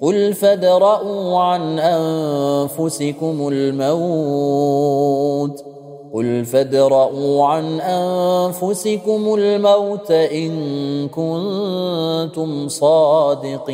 قل فادرءوا عن انفسكم الموت قل فادرءوا عن انفسكم الموت ان كنتم صادقين